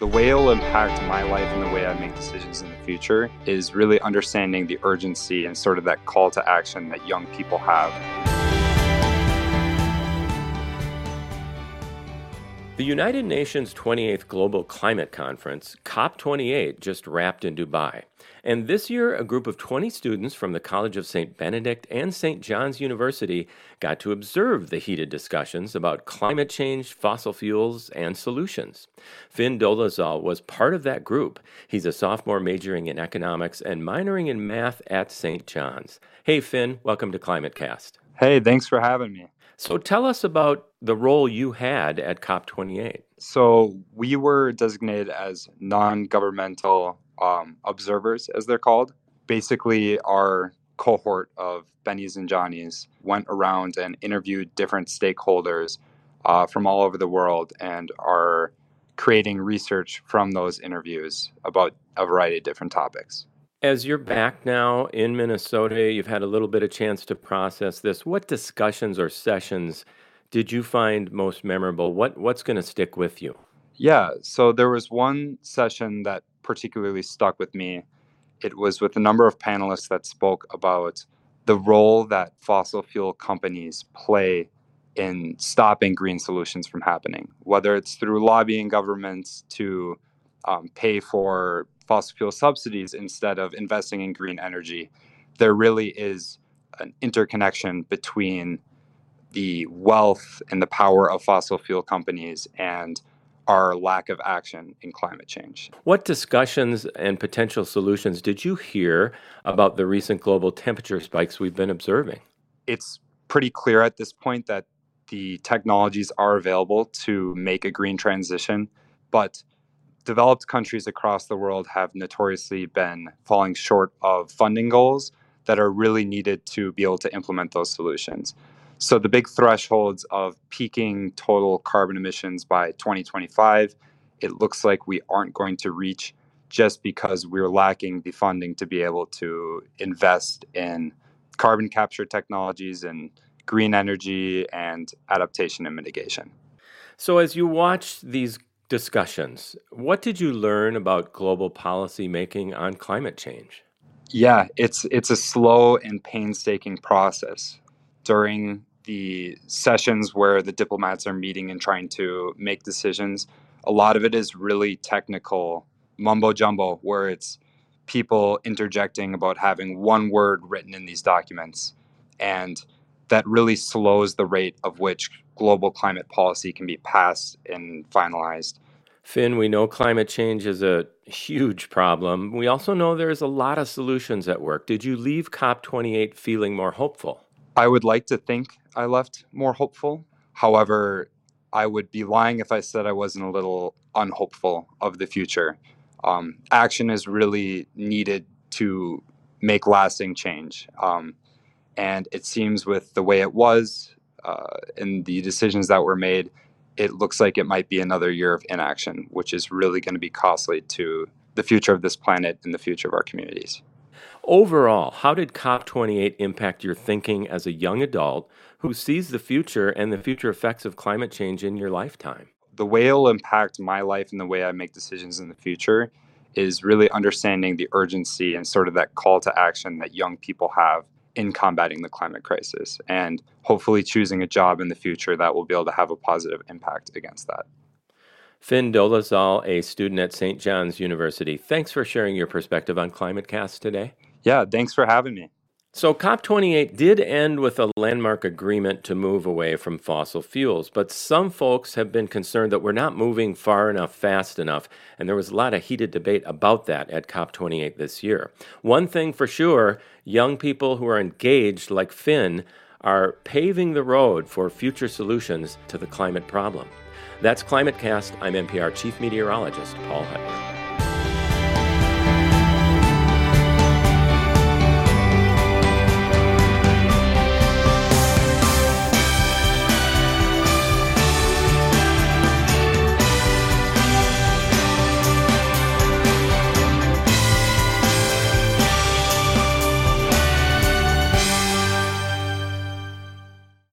The way it'll impact my life and the way I make decisions in the future is really understanding the urgency and sort of that call to action that young people have. The United Nations 28th Global Climate Conference, COP28, just wrapped in Dubai. And this year, a group of 20 students from the College of St. Benedict and St. John's University got to observe the heated discussions about climate change, fossil fuels, and solutions. Finn Dolezal was part of that group. He's a sophomore majoring in economics and minoring in math at St. John's. Hey, Finn, welcome to ClimateCast. Hey, thanks for having me. So tell us about the role you had at COP28. So we were designated as non governmental um, observers, as they're called. Basically, our cohort of Bennies and Johnnies went around and interviewed different stakeholders uh, from all over the world and are creating research from those interviews about a variety of different topics. As you're back now in Minnesota, you've had a little bit of chance to process this. What discussions or sessions did you find most memorable? What what's going to stick with you? Yeah, so there was one session that particularly stuck with me. It was with a number of panelists that spoke about the role that fossil fuel companies play in stopping green solutions from happening, whether it's through lobbying governments to um, pay for fossil fuel subsidies instead of investing in green energy, there really is an interconnection between the wealth and the power of fossil fuel companies and our lack of action in climate change. What discussions and potential solutions did you hear about the recent global temperature spikes we've been observing? It's pretty clear at this point that the technologies are available to make a green transition, but developed countries across the world have notoriously been falling short of funding goals that are really needed to be able to implement those solutions. So the big thresholds of peaking total carbon emissions by 2025, it looks like we aren't going to reach just because we're lacking the funding to be able to invest in carbon capture technologies and green energy and adaptation and mitigation. So as you watch these discussions. What did you learn about global policy making on climate change? Yeah, it's it's a slow and painstaking process. During the sessions where the diplomats are meeting and trying to make decisions, a lot of it is really technical mumbo jumbo where it's people interjecting about having one word written in these documents and that really slows the rate of which global climate policy can be passed and finalized. Finn, we know climate change is a huge problem. We also know there's a lot of solutions at work. Did you leave COP28 feeling more hopeful? I would like to think I left more hopeful. However, I would be lying if I said I wasn't a little unhopeful of the future. Um, action is really needed to make lasting change. Um, and it seems with the way it was uh, and the decisions that were made, it looks like it might be another year of inaction, which is really going to be costly to the future of this planet and the future of our communities. Overall, how did COP28 impact your thinking as a young adult who sees the future and the future effects of climate change in your lifetime? The way it'll impact my life and the way I make decisions in the future is really understanding the urgency and sort of that call to action that young people have in combating the climate crisis and hopefully choosing a job in the future that will be able to have a positive impact against that. Finn Dolezal, a student at St. John's University, thanks for sharing your perspective on ClimateCast today. Yeah, thanks for having me. So, COP28 did end with a landmark agreement to move away from fossil fuels, but some folks have been concerned that we're not moving far enough, fast enough, and there was a lot of heated debate about that at COP28 this year. One thing for sure young people who are engaged, like Finn, are paving the road for future solutions to the climate problem. That's ClimateCast. I'm MPR Chief Meteorologist Paul Huttner.